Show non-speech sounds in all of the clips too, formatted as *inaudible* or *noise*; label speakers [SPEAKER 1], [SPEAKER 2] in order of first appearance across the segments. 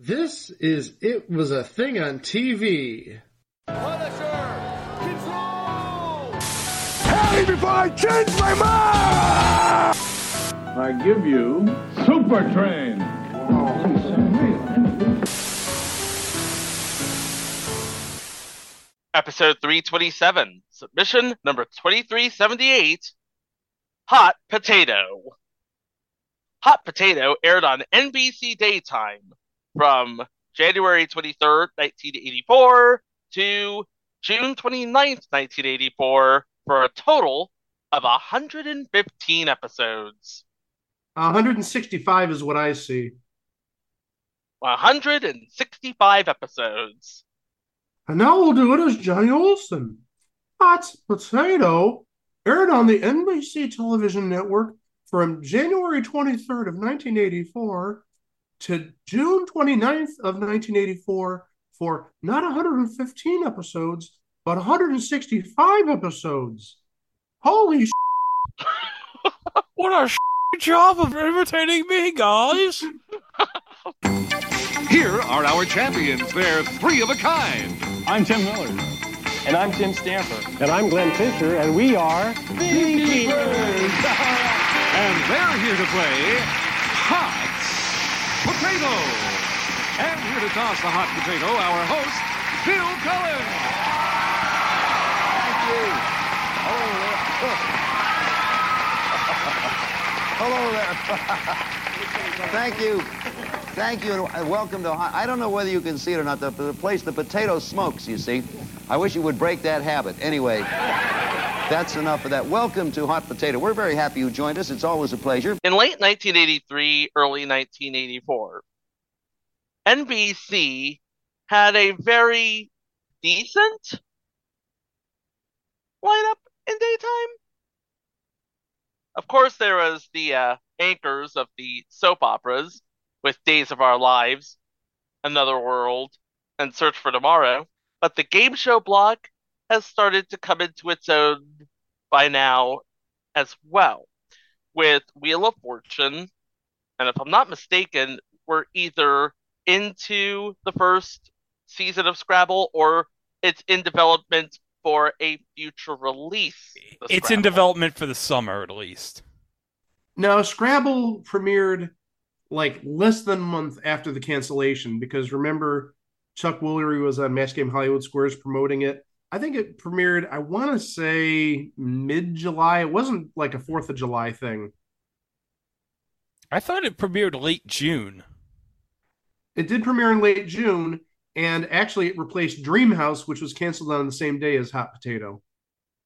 [SPEAKER 1] This is It Was a Thing on TV.
[SPEAKER 2] Punisher! Control!
[SPEAKER 3] Hey, before I change my mind!
[SPEAKER 4] I give you Super Train.
[SPEAKER 5] Episode 327, submission number 2378 Hot Potato. Hot Potato aired on NBC Daytime from January 23rd, 1984 to June 29th, 1984 for a total of 115 episodes.
[SPEAKER 1] 165 is what I see.
[SPEAKER 5] 165 episodes.
[SPEAKER 1] And now we'll do it as Johnny Olson. Hot Potato aired on the NBC television network from January 23rd of 1984 to June 29th of 1984 for not 115 episodes, but 165 episodes. Holy sh- *laughs*
[SPEAKER 6] What a sh- job of entertaining me, guys. *laughs*
[SPEAKER 7] Here are our champions. They're three of a kind.
[SPEAKER 8] I'm Tim Miller.
[SPEAKER 9] And I'm Tim Stamper.
[SPEAKER 10] And I'm Glenn Fisher, and we are
[SPEAKER 7] Beekeepers. and they're here to play Hot Potato. And here to toss the hot potato, our host, Bill Cullen. Thank you.
[SPEAKER 11] Oh, *laughs* Hello there. *laughs* Thank you. Thank you, and welcome to. I don't know whether you can see it or not. The, the place, the potato smokes. You see, I wish you would break that habit. Anyway, that's enough of that. Welcome to Hot Potato. We're very happy you joined us. It's always a pleasure.
[SPEAKER 5] In late 1983, early 1984, NBC had a very decent lineup in daytime. Of course, there was the uh, anchors of the soap operas with Days of Our Lives, Another World, and Search for Tomorrow. But the game show block has started to come into its own by now as well, with Wheel of Fortune. And if I'm not mistaken, we're either into the first season of Scrabble or it's in development for a future release.
[SPEAKER 6] It's in development for the summer, at least.
[SPEAKER 1] No, Scrabble premiered like less than a month after the cancellation because remember Chuck Woolery was on Match Game Hollywood Squares promoting it. I think it premiered, I want to say mid July. It wasn't like a 4th of July thing.
[SPEAKER 6] I thought it premiered late June.
[SPEAKER 1] It did premiere in late June, and actually it replaced Dreamhouse, which was canceled on the same day as Hot Potato.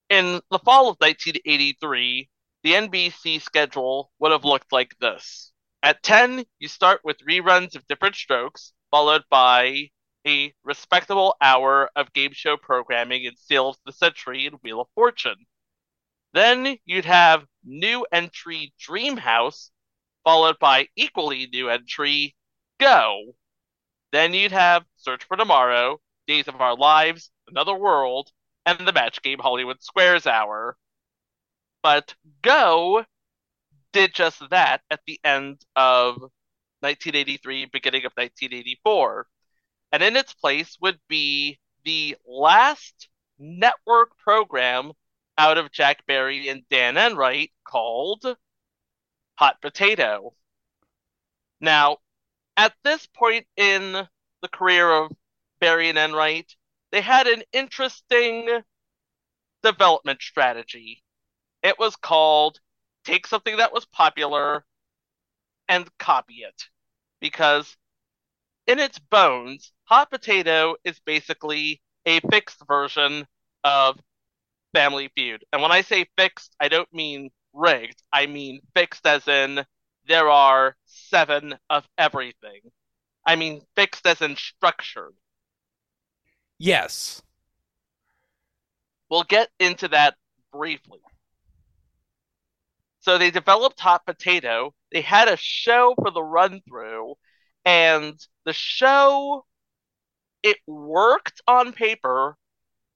[SPEAKER 5] In the fall of 1983, the NBC schedule would have looked like this. At 10, you start with reruns of Diff'rent Strokes, followed by a respectable hour of game show programming in Sale of the Century and Wheel of Fortune. Then you'd have new entry Dreamhouse, followed by equally new entry Go. Then you'd have Search for Tomorrow, Days of Our Lives, Another World, and the Match Game Hollywood Squares Hour. But Go did just that at the end of 1983, beginning of 1984. And in its place would be the last network program out of Jack Barry and Dan Enright called Hot Potato. Now, at this point in the career of Barry and Enright, they had an interesting development strategy. It was called take something that was popular and copy it. Because in its bones, Hot Potato is basically a fixed version of Family Feud. And when I say fixed, I don't mean rigged. I mean fixed as in there are seven of everything. I mean fixed as in structured.
[SPEAKER 6] Yes.
[SPEAKER 5] We'll get into that briefly. So they developed Hot Potato. They had a show for the run through, and the show it worked on paper,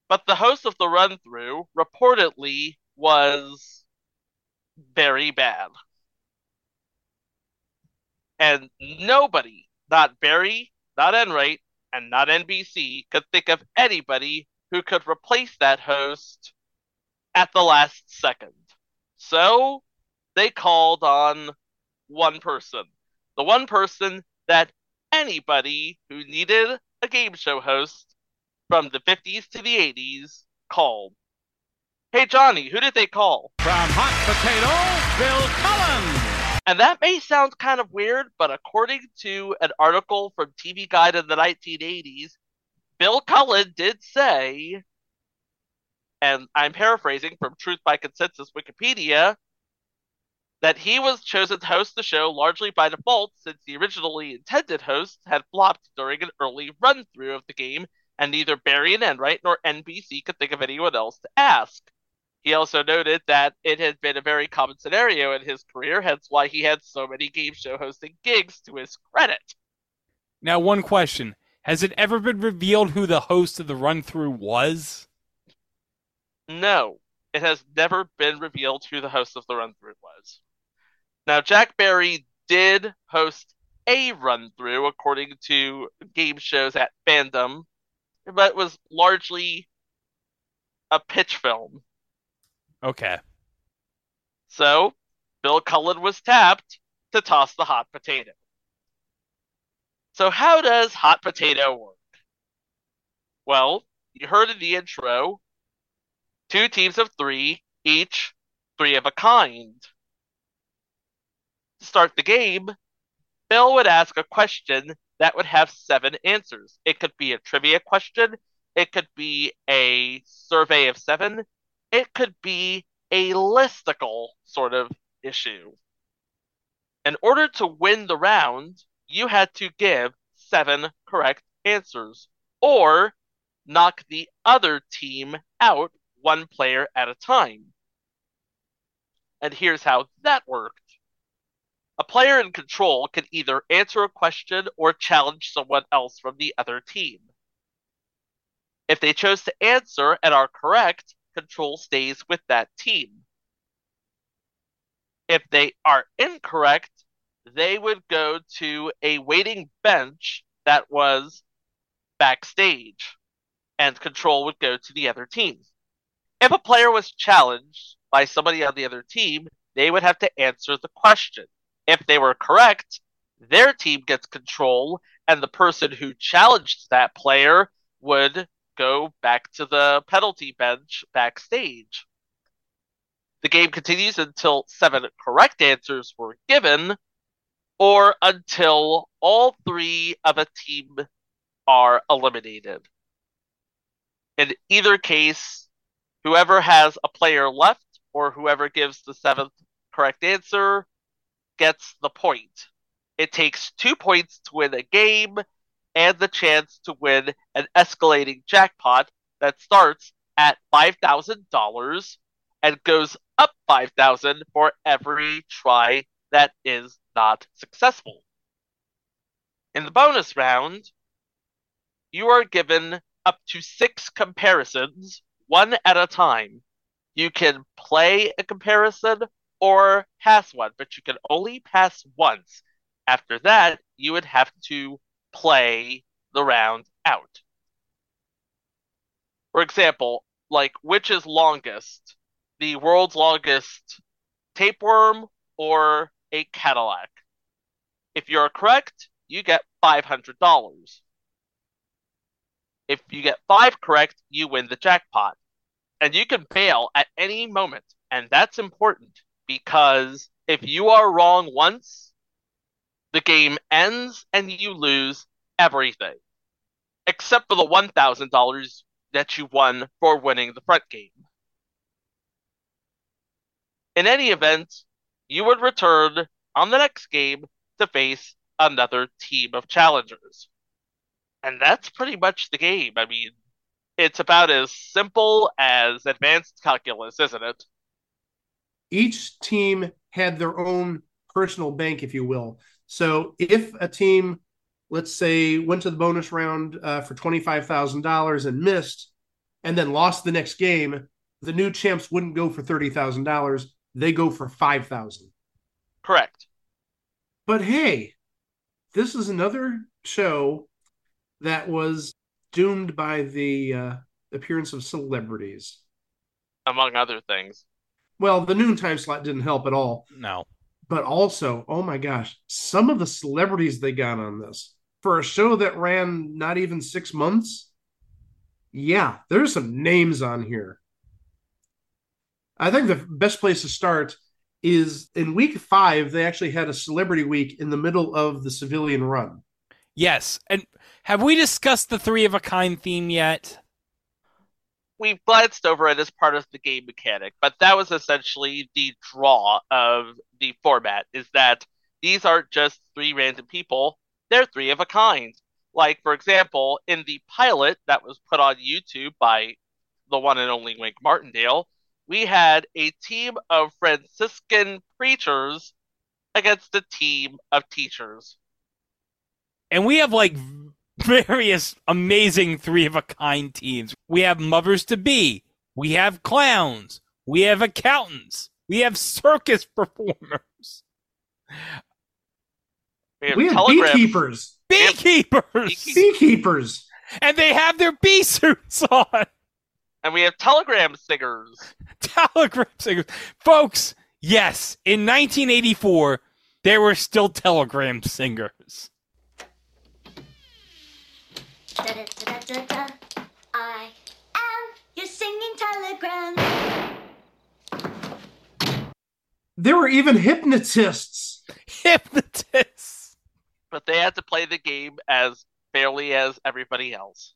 [SPEAKER 5] but the host of the run through reportedly was very bad. And nobody, not Barry, not Enright, and not NBC could think of anybody who could replace that host at the last second. So they called on one person. The one person that anybody who needed a game show host from the 50s to the 80s called. Hey, Johnny, who did they call?
[SPEAKER 7] From Hot Potato, Bill Cullen.
[SPEAKER 5] And that may sound kind of weird, but according to an article from TV Guide in the 1980s, Bill Cullen did say, and I'm paraphrasing from Truth by Consensus Wikipedia, that he was chosen to host the show largely by default since the originally intended host had flopped during an early run through of the game, and neither Barry and Enright nor NBC could think of anyone else to ask. He also noted that it had been a very common scenario in his career, hence why he had so many game show hosting gigs to his credit.
[SPEAKER 6] Now, one question Has it ever been revealed who the host of the run through was?
[SPEAKER 5] No, it has never been revealed who the host of the run through was. Now, Jack Barry did host a run through according to game shows at Fandom, but it was largely a pitch film.
[SPEAKER 6] Okay.
[SPEAKER 5] So, Bill Cullen was tapped to toss the hot potato. So, how does hot potato work? Well, you heard in the intro two teams of three, each three of a kind. Start the game, Bill would ask a question that would have seven answers. It could be a trivia question, it could be a survey of seven, it could be a listicle sort of issue. In order to win the round, you had to give seven correct answers or knock the other team out one player at a time. And here's how that worked. A player in control can either answer a question or challenge someone else from the other team. If they chose to answer and are correct, control stays with that team. If they are incorrect, they would go to a waiting bench that was backstage, and control would go to the other team. If a player was challenged by somebody on the other team, they would have to answer the question. If they were correct, their team gets control, and the person who challenged that player would go back to the penalty bench backstage. The game continues until seven correct answers were given, or until all three of a team are eliminated. In either case, whoever has a player left or whoever gives the seventh correct answer gets the point. It takes two points to win a game and the chance to win an escalating jackpot that starts at $5,000 and goes up 5,000 for every try that is not successful. In the bonus round, you are given up to six comparisons, one at a time. You can play a comparison or pass one, but you can only pass once. After that, you would have to play the round out. For example, like which is longest, the world's longest tapeworm or a Cadillac? If you're correct, you get $500. If you get five correct, you win the jackpot. And you can bail at any moment. And that's important because if you are wrong once, the game ends and you lose everything. Except for the $1,000 that you won for winning the front game. In any event, you would return on the next game to face another team of challengers. And that's pretty much the game. I mean, it's about as simple as advanced calculus, isn't it?
[SPEAKER 1] Each team had their own personal bank, if you will. So if a team, let's say, went to the bonus round uh, for $25,000 and missed, and then lost the next game, the new champs wouldn't go for $30,000. They go for 5000
[SPEAKER 5] Correct.
[SPEAKER 1] But hey, this is another show that was doomed by the uh, appearance of celebrities.
[SPEAKER 5] among other things.
[SPEAKER 1] Well, the noontime slot didn't help at all,
[SPEAKER 6] No.
[SPEAKER 1] but also, oh my gosh, some of the celebrities they got on this for a show that ran not even six months. Yeah, there's some names on here. I think the best place to start is in week five, they actually had a celebrity week in the middle of the civilian run.
[SPEAKER 6] Yes. And have we discussed the three of a kind theme yet?
[SPEAKER 5] We glanced over it as part of the game mechanic, but that was essentially the draw of the format is that these aren't just three random people, they're three of a kind. Like, for example, in the pilot that was put on YouTube by the one and only Wink Martindale, we had a team of Franciscan preachers against a team of teachers.
[SPEAKER 6] And we have like *laughs* various amazing three of a kind teams. We have mothers to be, we have clowns, we have accountants, we have circus *laughs* performers,
[SPEAKER 5] We have,
[SPEAKER 1] We have
[SPEAKER 5] telegrams.
[SPEAKER 1] beekeepers,
[SPEAKER 6] beekeepers,
[SPEAKER 1] beekeepers.
[SPEAKER 6] and they have their bee *laughs* suits on.
[SPEAKER 5] and we have telegram singers.
[SPEAKER 6] Telegram singers. Folks, yes, in 1984, there were still telegram singers.
[SPEAKER 8] Da-da-da-da-da. I am your singing telegram.
[SPEAKER 1] There were even hypnotists.
[SPEAKER 6] Hypnotists.
[SPEAKER 5] but they had to play the game as fairly as everybody else.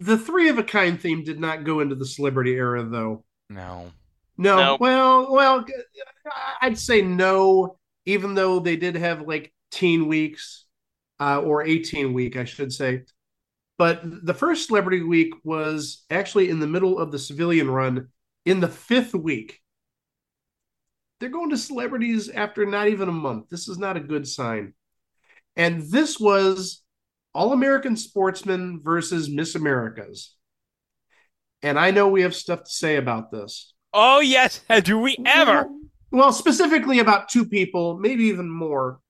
[SPEAKER 1] The three of a kind theme did not go into the celebrity era, though.
[SPEAKER 6] No.
[SPEAKER 1] No,
[SPEAKER 5] No.
[SPEAKER 1] well, well, I'd say no. Even though they did have like teen weeks, uh, or eighteen week, I should say. But the first celebrity week was actually in the middle of the civilian run, in the fifth week. They're going to celebrities after not even a month. This is not a good sign. And this was All American Sportsmen versus Miss Americas. And I know we have stuff to say about this.
[SPEAKER 6] Oh, yes. *laughs* Do we ever?
[SPEAKER 1] Well, specifically about two people, maybe even more.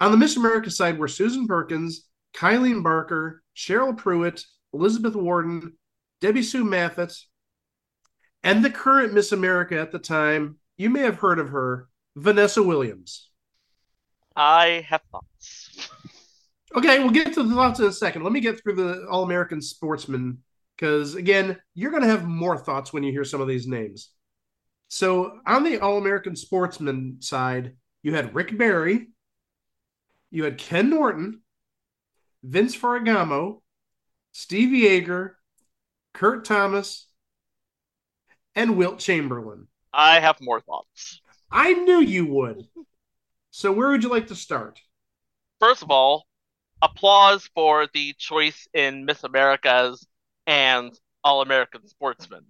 [SPEAKER 1] On the Miss America side were Susan Perkins, Kylene Barker, Cheryl Prewitt, Elizabeth Warden, Debbie Sue Maffett, and the current Miss America at the time. You may have heard of her, Vanessa Williams.
[SPEAKER 5] I have thoughts.
[SPEAKER 1] Okay, we'll get to the thoughts in a second. Let me get through the All American Sportsman because, again, you're going to have more thoughts when you hear some of these names. So, on the All American Sportsman side, you had Rick Barry, you had Ken Norton, Vince Ferragamo, Steve Yeager, Kurt Thomas, and Wilt Chamberlain.
[SPEAKER 5] I have more thoughts.
[SPEAKER 1] I knew you would. So, where would you like to start?
[SPEAKER 5] First of all, applause for the choice in Miss Americas and All American Sportsman.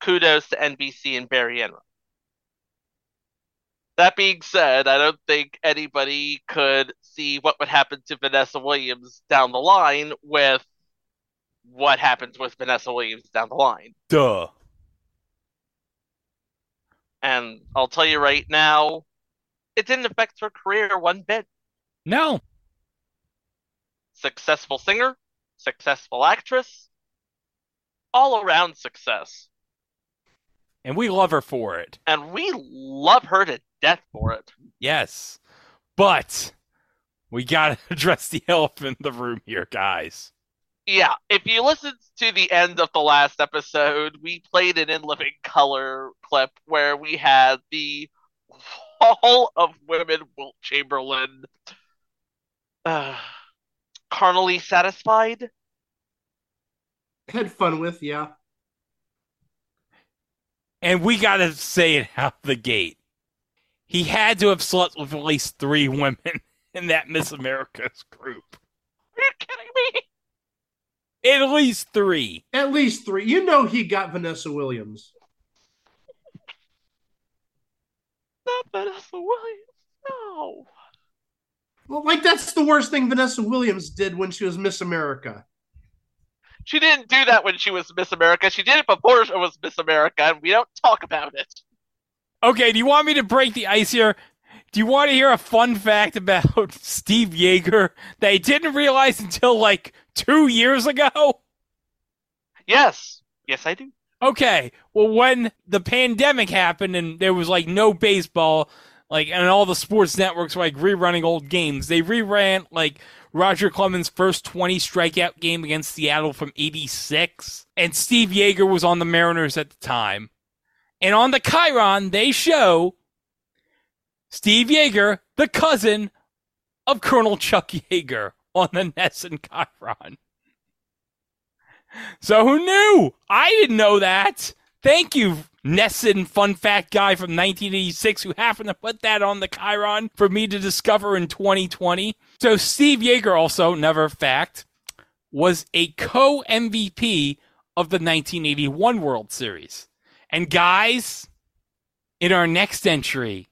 [SPEAKER 5] Kudos to NBC and Barry Enright. That being said, I don't think anybody could see what would happen to Vanessa Williams down the line with what happens with Vanessa Williams down the line.
[SPEAKER 6] Duh.
[SPEAKER 5] And I'll tell you right now, it didn't affect her career one bit.
[SPEAKER 6] No.
[SPEAKER 5] Successful singer, successful actress, all around success.
[SPEAKER 6] And we love her for it.
[SPEAKER 5] And we love her to death for it.
[SPEAKER 6] Yes. But we got to *laughs* address the elephant in the room here, guys.
[SPEAKER 5] Yeah, if you listened to the end of the last episode, we played an in living color clip where we had the Hall of Women Wilt Chamberlain uh, carnally satisfied.
[SPEAKER 1] Had fun with, yeah.
[SPEAKER 6] And we got to say it out the gate. He had to have slept with at least three women *laughs* in that Miss America's group.
[SPEAKER 5] Are you kidding me?
[SPEAKER 6] At least three.
[SPEAKER 1] At least three. You know he got Vanessa Williams.
[SPEAKER 5] Not Vanessa Williams. No.
[SPEAKER 1] Well, like that's the worst thing Vanessa Williams did when she was Miss America.
[SPEAKER 5] She didn't do that when she was Miss America. She did it before she was Miss America, and we don't talk about it.
[SPEAKER 6] Okay, do you want me to break the ice here? Do you want to hear a fun fact about *laughs* Steve Yeager that I didn't realize until like two years ago?
[SPEAKER 5] Yes. Yes, I do.
[SPEAKER 6] Okay. Well, when the pandemic happened and there was like no baseball, like, and all the sports networks were like rerunning old games, they reran like Roger Clemens' first 20 strikeout game against Seattle from 86. And Steve Yeager was on the Mariners at the time. And on the Chiron, they show Steve Yeager, the cousin of Colonel Chuck Yeager, on the NESN Chiron. So who knew? I didn't know that. Thank you, NESN fun fact guy from 1986 who happened to put that on the Chiron for me to discover in 2020. So Steve Yeager also, never fact, was a co-MVP of the 1981 World Series. And guys, in our next entry,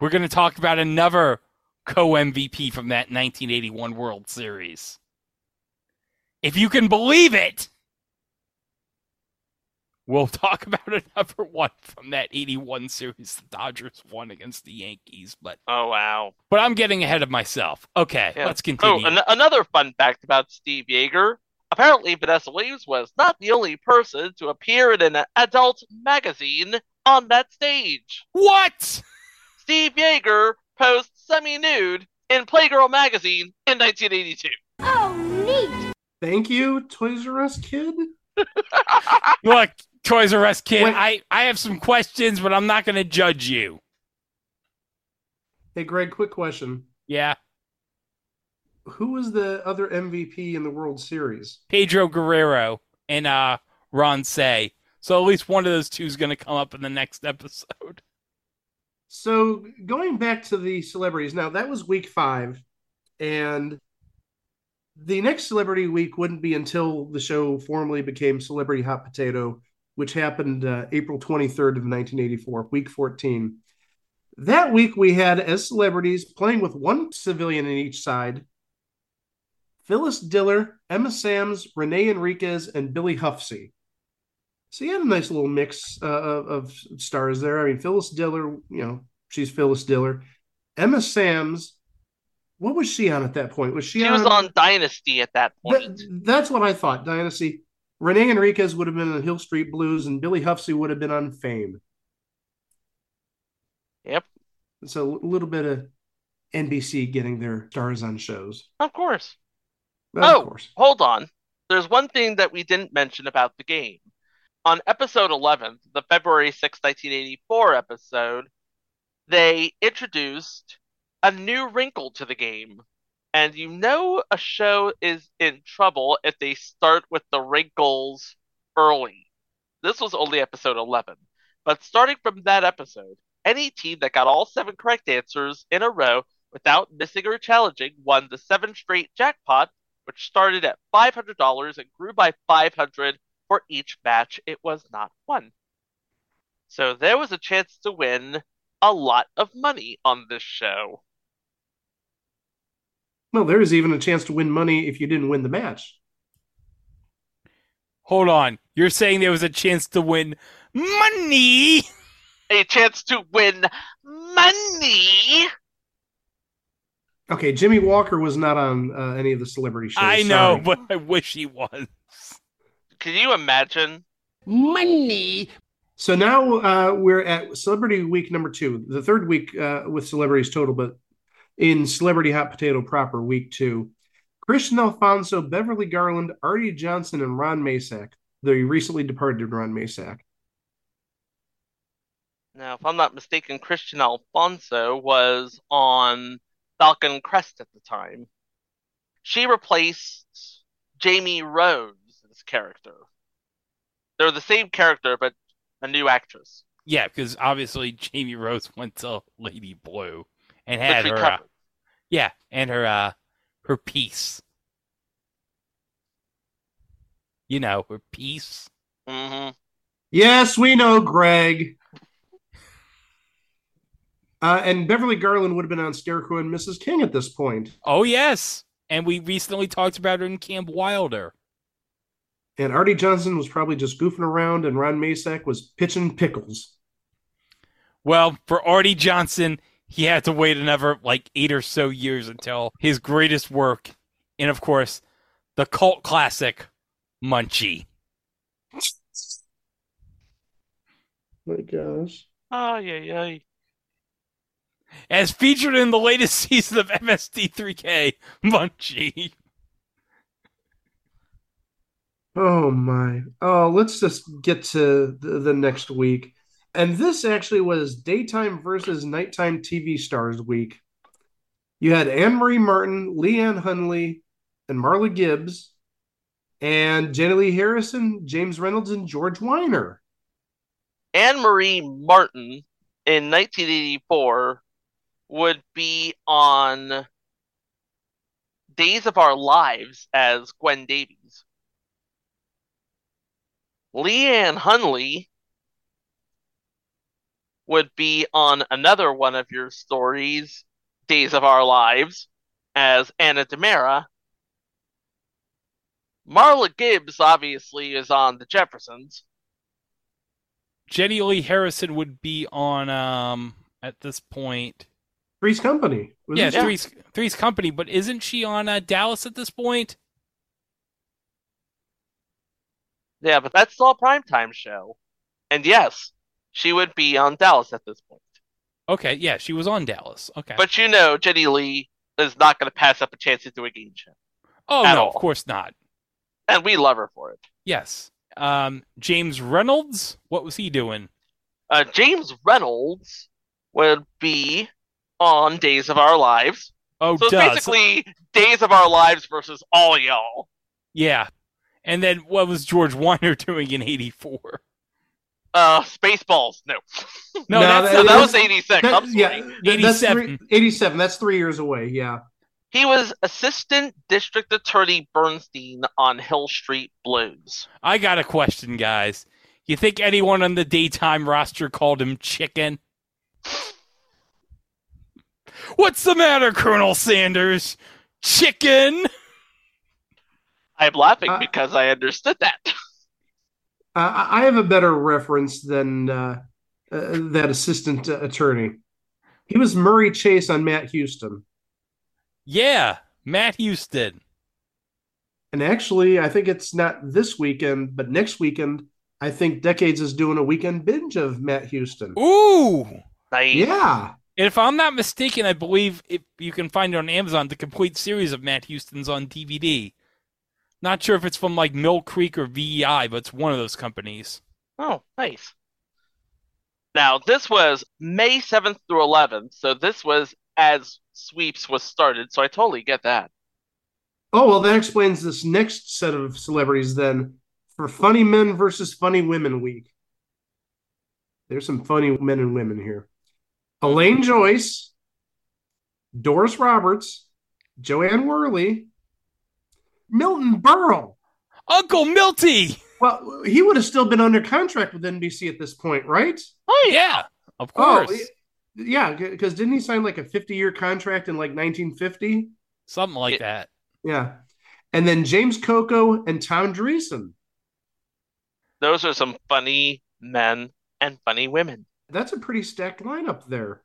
[SPEAKER 6] we're going to talk about another co-MVP from that 1981 World Series. If you can believe it, we'll talk *laughs* about another one from that 81 series the Dodgers won against the Yankees. But
[SPEAKER 5] oh wow.
[SPEAKER 6] But I'm getting ahead of myself. Okay,
[SPEAKER 5] Yeah.
[SPEAKER 6] let's oh, continue.
[SPEAKER 5] Oh, an- another fun fact about Steve Yeager. Apparently, Vanessa Williams was not the only person to appear in an adult magazine on that stage.
[SPEAKER 6] What?
[SPEAKER 5] Steve Yeager posed semi-nude in Playgirl magazine in 1982.
[SPEAKER 8] Oh, neat.
[SPEAKER 1] Thank you, Toys R Us kid. *laughs*
[SPEAKER 6] Look, Toys R Us kid,
[SPEAKER 1] Wait.
[SPEAKER 6] I, I have some questions, but I'm not going to judge you.
[SPEAKER 1] Hey, Greg, quick question.
[SPEAKER 6] Yeah.
[SPEAKER 1] Who was the other MVP in the World Series?
[SPEAKER 6] Pedro Guerrero and uh, Ron Cey. So at least one of those two is going to come up in the next episode.
[SPEAKER 1] So going back to the celebrities, now that was week five, and the next celebrity week wouldn't be until the show formally became Celebrity Hot Potato, which happened uh, April 23rd of 1984, week 14. That week we had as celebrities playing with one civilian in each side. Phyllis Diller, Emma Sams, Renee Enriquez, and Billy Hufsey. So you had a nice little mix uh, of, of stars there. I mean, Phyllis Diller, you know, she's Phyllis Diller. Emma Sams, what was she on at that point? Was she,
[SPEAKER 5] She was on Dynasty at that point.
[SPEAKER 1] Th- that's what I thought. Dynasty. Renee Enriquez would have been on Hill Street Blues, and Billy Hufsey would have been on Fame.
[SPEAKER 5] Yep,
[SPEAKER 1] So a little bit of NBC getting their stars on shows.
[SPEAKER 5] of course.
[SPEAKER 1] Of
[SPEAKER 5] oh, hold on. There's one thing that we didn't mention about the game. On episode 11, the February 6, 1984 episode, they introduced a new wrinkle to the game. And you know a show is in trouble if they start with the wrinkles early. This was only episode 11. But starting from that episode, any team that got all seven correct answers in a row without missing or challenging won the seven straight jackpot which started at $500 and grew by 500 for each match it was not won. So there was a chance to win a lot of money on this show.
[SPEAKER 1] Well, there was even a chance to win money if you didn't win the match.
[SPEAKER 6] Hold on. You're saying there was a chance to win money?
[SPEAKER 5] A chance to win money.
[SPEAKER 1] Okay, Jimmy Walker was not on uh, any of the celebrity shows.
[SPEAKER 6] I know,
[SPEAKER 1] sorry.
[SPEAKER 6] but I wish he was.
[SPEAKER 5] Can you imagine?
[SPEAKER 1] money. So now uh, we're at Celebrity Week number two, the third week uh, with celebrities total, but in Celebrity Hot Potato proper, week two. Kristian Alfonso, Beverly Garland, Arte Johnson, and Ron Masak, the recently departed Ron Masak.
[SPEAKER 5] Now, if I'm not mistaken, Kristian Alfonso was on Falcon Crest at the time. She replaced Jamie Rose as character. They're the same character, but a new actress.
[SPEAKER 6] Yeah, because obviously *laughs* Jamie Rose went to Lady Blue and had her, uh, yeah, and her uh, her piece. You know, her piece.
[SPEAKER 5] hmm
[SPEAKER 1] Yes, we know, Greg. Uh, and Beverly Garland would have been on Scarecrow and Mrs. King at this point.
[SPEAKER 6] Oh yes, and we recently talked about her in Camp Wilder.
[SPEAKER 1] And Arte Johnson was probably just goofing around, and Ron Masak was pitching pickles.
[SPEAKER 6] Well, for Arte Johnson, he had to wait another like eight or so years until his greatest work, and of course, the cult classic Munchie.
[SPEAKER 1] My gosh.
[SPEAKER 5] Oh yeah, yeah.
[SPEAKER 6] As featured in the latest *laughs* season of MST3K, Munchie.
[SPEAKER 1] Oh my. Oh, let's just get to the, the next week. And this actually was daytime versus nighttime TV stars week. You had Anne Marie Martin, Leann Hunley, and Marla Gibbs, and Jenilee Harrison, James Reynolds, and George Wyner.
[SPEAKER 5] Anne Marie Martin in 1984 would be on Days of Our Lives as Gwen Davies. Leann Hunley would be on another one of your stories, Days of Our Lives, as Anna DiMera. Marla Gibbs obviously is on The Jeffersons.
[SPEAKER 6] Jenilee Harrison would be on um at this point.
[SPEAKER 1] Three's Company.
[SPEAKER 6] Yeah, Three's Three's Company, but isn't she on uh, Dallas at this point?
[SPEAKER 5] Yeah, but that's still a primetime show. And yes, she would be on Dallas at this point.
[SPEAKER 6] Okay, yeah, she was on Dallas. Okay.
[SPEAKER 5] But you know, Jenilee is not going to pass up a chance to do a game show.
[SPEAKER 6] oh no,
[SPEAKER 5] all.
[SPEAKER 6] of course not.
[SPEAKER 5] And we love her for it.
[SPEAKER 6] Yes. Um James Reynolds, what was he doing?
[SPEAKER 5] Uh, James Reynolds would be on Days of Our Lives.
[SPEAKER 6] Oh,
[SPEAKER 5] so it's
[SPEAKER 6] duh.
[SPEAKER 5] basically Days of Our Lives versus all y'all.
[SPEAKER 6] Yeah. And then what was George Wyner *laughs* doing in 84?
[SPEAKER 5] Uh, Spaceballs. No. *laughs*
[SPEAKER 6] No,
[SPEAKER 1] No,
[SPEAKER 6] that's
[SPEAKER 5] No,
[SPEAKER 1] that-
[SPEAKER 5] that was 86.
[SPEAKER 1] That-
[SPEAKER 5] I'm sorry.
[SPEAKER 1] yeah,
[SPEAKER 6] 87.
[SPEAKER 1] 87. That's three years away. Yeah.
[SPEAKER 5] He was Assistant District Attorney Bernstein on Hill Street Blues.
[SPEAKER 6] I got a question, guys. You think anyone on the daytime roster called him chicken? *laughs* What's the matter, Colonel Sanders? Chicken?
[SPEAKER 5] I'm laughing
[SPEAKER 1] Uh,
[SPEAKER 5] because I understood that. *laughs*
[SPEAKER 1] Uh, I I have a better reference than uh, uh, that assistant uh, attorney. He was Murray Chase on Matt Houston.
[SPEAKER 6] Yeah, Matt Houston.
[SPEAKER 1] And actually, I think it's not this weekend, but next weekend, I think Decades is doing a weekend binge of Matt Houston.
[SPEAKER 6] Ooh.
[SPEAKER 5] Nice.
[SPEAKER 1] Yeah.
[SPEAKER 6] And if I'm not mistaken, I believe if you can find it on Amazon, the complete series of Matt Houston's on DVD. Not sure if it's from like Mill Creek or VEI, but it's one of those companies.
[SPEAKER 5] Oh, nice. Now, this was May 7th through 11th, so this was as Sweeps was started, so I totally get that.
[SPEAKER 1] Oh, well, that explains this next set of celebrities then for Funny Men versus Funny Women Week. There's some funny men and women here. Elaine Joyce, Doris Roberts, Jo Anne Worley, Milton Berle.
[SPEAKER 6] Uncle Milty!
[SPEAKER 1] Well, he would have still been under contract with NBC at this point, right?
[SPEAKER 6] Oh, yeah. Of oh, course.
[SPEAKER 1] Oh, yeah, because didn't he sign like a 50 year contract in like 1950?
[SPEAKER 6] Something like that.
[SPEAKER 1] Yeah. And then James Coco and Tom Dreesen.
[SPEAKER 5] Those are some funny men and funny women.
[SPEAKER 1] That's a pretty stacked lineup there.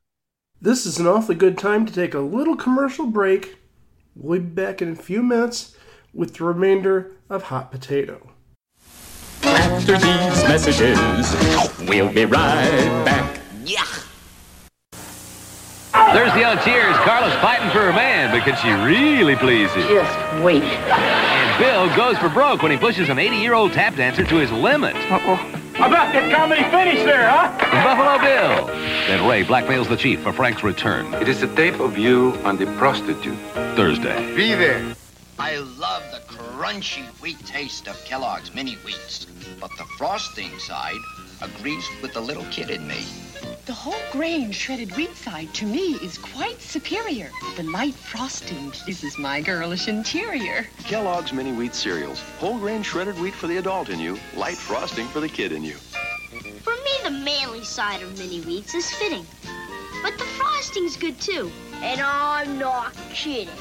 [SPEAKER 1] This is an awfully good time to take a little commercial break. We'll be back in a few minutes with the remainder of Hot Potato.
[SPEAKER 12] After these messages, we'll be right back.
[SPEAKER 13] Yeah. There's the old cheers. Carla's fighting for her man, but can she really please him?
[SPEAKER 14] Just wait.
[SPEAKER 13] And Bill goes for broke when he pushes an 80-year-old tap dancer to his limit.
[SPEAKER 14] Uh-oh.
[SPEAKER 3] How about that comedy finish there, huh?
[SPEAKER 13] Buffalo Bill. Then Ray blackmails the chief for Frank's return.
[SPEAKER 15] It is a tape of you and the prostitute.
[SPEAKER 13] Thursday.
[SPEAKER 15] Be there.
[SPEAKER 16] I love the crunchy wheat taste of Kellogg's mini wheats, but the frosting side agrees with the little kid in me.
[SPEAKER 17] The whole grain shredded wheat side to me is quite superior. The light frosting kisses my girlish interior.
[SPEAKER 18] Kellogg's Mini Wheat Cereals. Whole grain shredded wheat for the adult in you, light frosting for the kid in you.
[SPEAKER 8] For me, the manly side of mini wheats is fitting. But the frosting's good too. And I'm not kidding.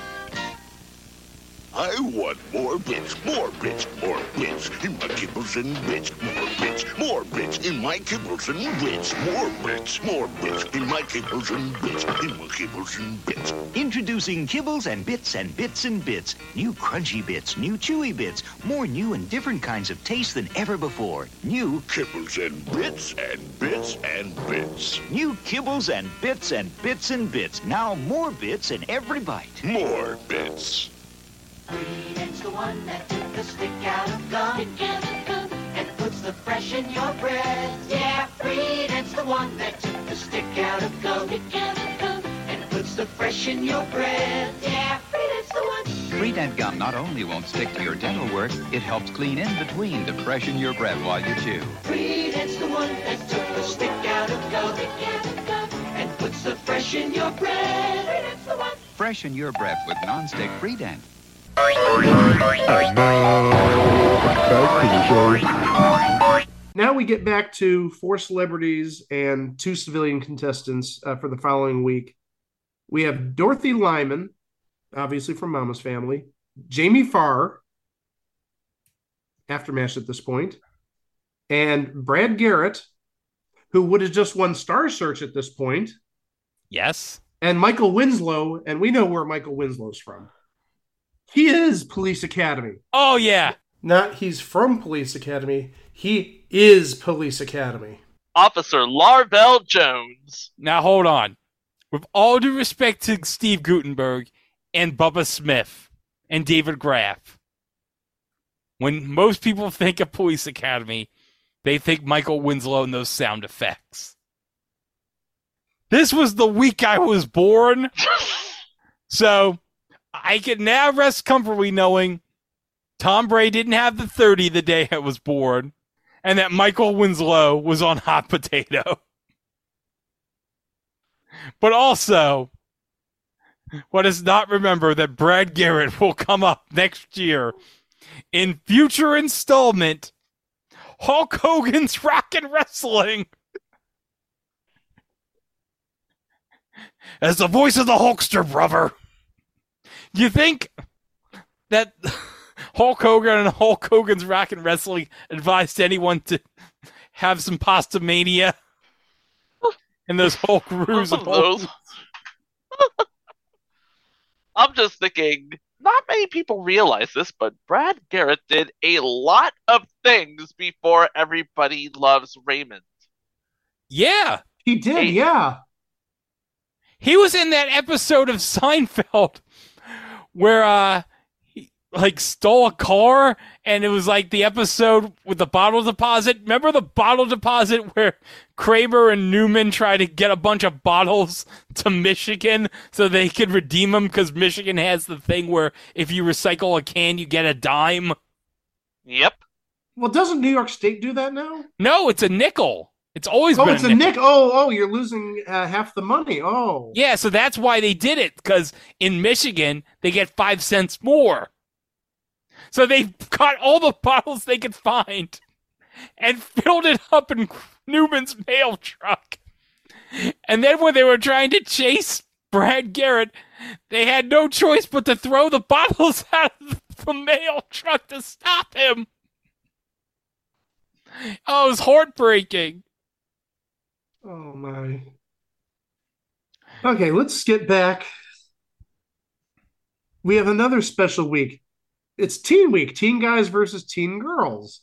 [SPEAKER 3] I want more bits, more bits, more bits in my kibbles and bits, more bits, more bits in my kibbles and bits, more bits, more bits in my kibbles and bits, in my kibbles and bits.
[SPEAKER 14] Introducing Kibbles and Bits and Bits and Bits. New crunchy bits, new chewy bits, more new and different kinds of taste than ever before. New
[SPEAKER 3] Kibbles and bits and bits and bits.
[SPEAKER 14] New Kibbles and Bits and Bits and Bits. Now more bits in every bite.
[SPEAKER 3] More bits.
[SPEAKER 19] It's the one that took the stick out of gum, and puts the fresh in your bread. Yeah, Freedent's the one that took the stick out of gum, and puts the fresh in your bread. Yeah, Freedent's the one.
[SPEAKER 20] Freedent gum not only won't stick to your dental work, it helps clean in between to freshen your breath while you chew.
[SPEAKER 19] Freedent's the one that took the stick out of gum, and puts the fresh in your bread. Freedent's the one.
[SPEAKER 20] Freshen your breath with non-stick Freedent.
[SPEAKER 1] Now we get back to four celebrities and two civilian contestants uh, for the following week. We have Dorothy Lyman, obviously from Mama's Family, Jamie Farr, AfterMASH at this point, and Brad Garrett, who would have just won Star Search at this point,
[SPEAKER 6] Yes.
[SPEAKER 1] and Michael Winslow, and we know where Michael Winslow's from. He is Police Academy.
[SPEAKER 6] Oh yeah.
[SPEAKER 1] Not he's from Police Academy. He is Police Academy.
[SPEAKER 5] Officer Larvell Jones.
[SPEAKER 6] Now hold on. With all due respect to Steve Guttenberg and Bubba Smith and David Graf, when most people *laughs* think of Police Academy, they think Michael Winslow and those sound effects. This was the week I was born. *laughs* so I can now rest comfortably knowing Tom Brady didn't have the 30 the day I was born, and that Michael Winslow was on Hot Potato. But also, let us not remember that Brad Garrett will come up next year in future installment Hulk Hogan's *laughs* Rock 'n' Wrestling. As the voice of the Hulkster, brother. Do you think that Hulk Hogan and Hulk Hogan's Rock and Wrestling advised anyone to have some Pastamania? And those Hulk roos of
[SPEAKER 5] Those- *laughs* I'm just thinking, not many people realize this, but Brad Garrett did a lot of things before Everybody Loves Raymond.
[SPEAKER 6] Yeah.
[SPEAKER 1] He did, yeah.
[SPEAKER 6] He was in that episode of Seinfeld where uh he like stole a car and it was like the episode with the bottle deposit. Remember the bottle deposit where Kramer and Newman try to get a bunch of bottles *laughs* to Michigan so they could redeem them because Michigan has the thing where if you recycle a can you get a dime.
[SPEAKER 5] Yep.
[SPEAKER 1] Well, doesn't New York State do that now?
[SPEAKER 6] No, it's a nickel. It's always been Oh,
[SPEAKER 1] it's a nick. Oh, oh, you're losing uh, half the money. Oh,
[SPEAKER 6] Yeah, so that's why they did it because in Michigan they get five cents more. So they got all the bottles they could find and filled it up in Newman's mail truck. And then when they were trying to chase Brad Garrett, they had no choice but to throw the bottles *laughs* out of the mail truck to stop him. Oh, it was heartbreaking.
[SPEAKER 1] Oh my. Okay, let's get back. We have another special week. It's Teen Week, teen guys versus teen girls.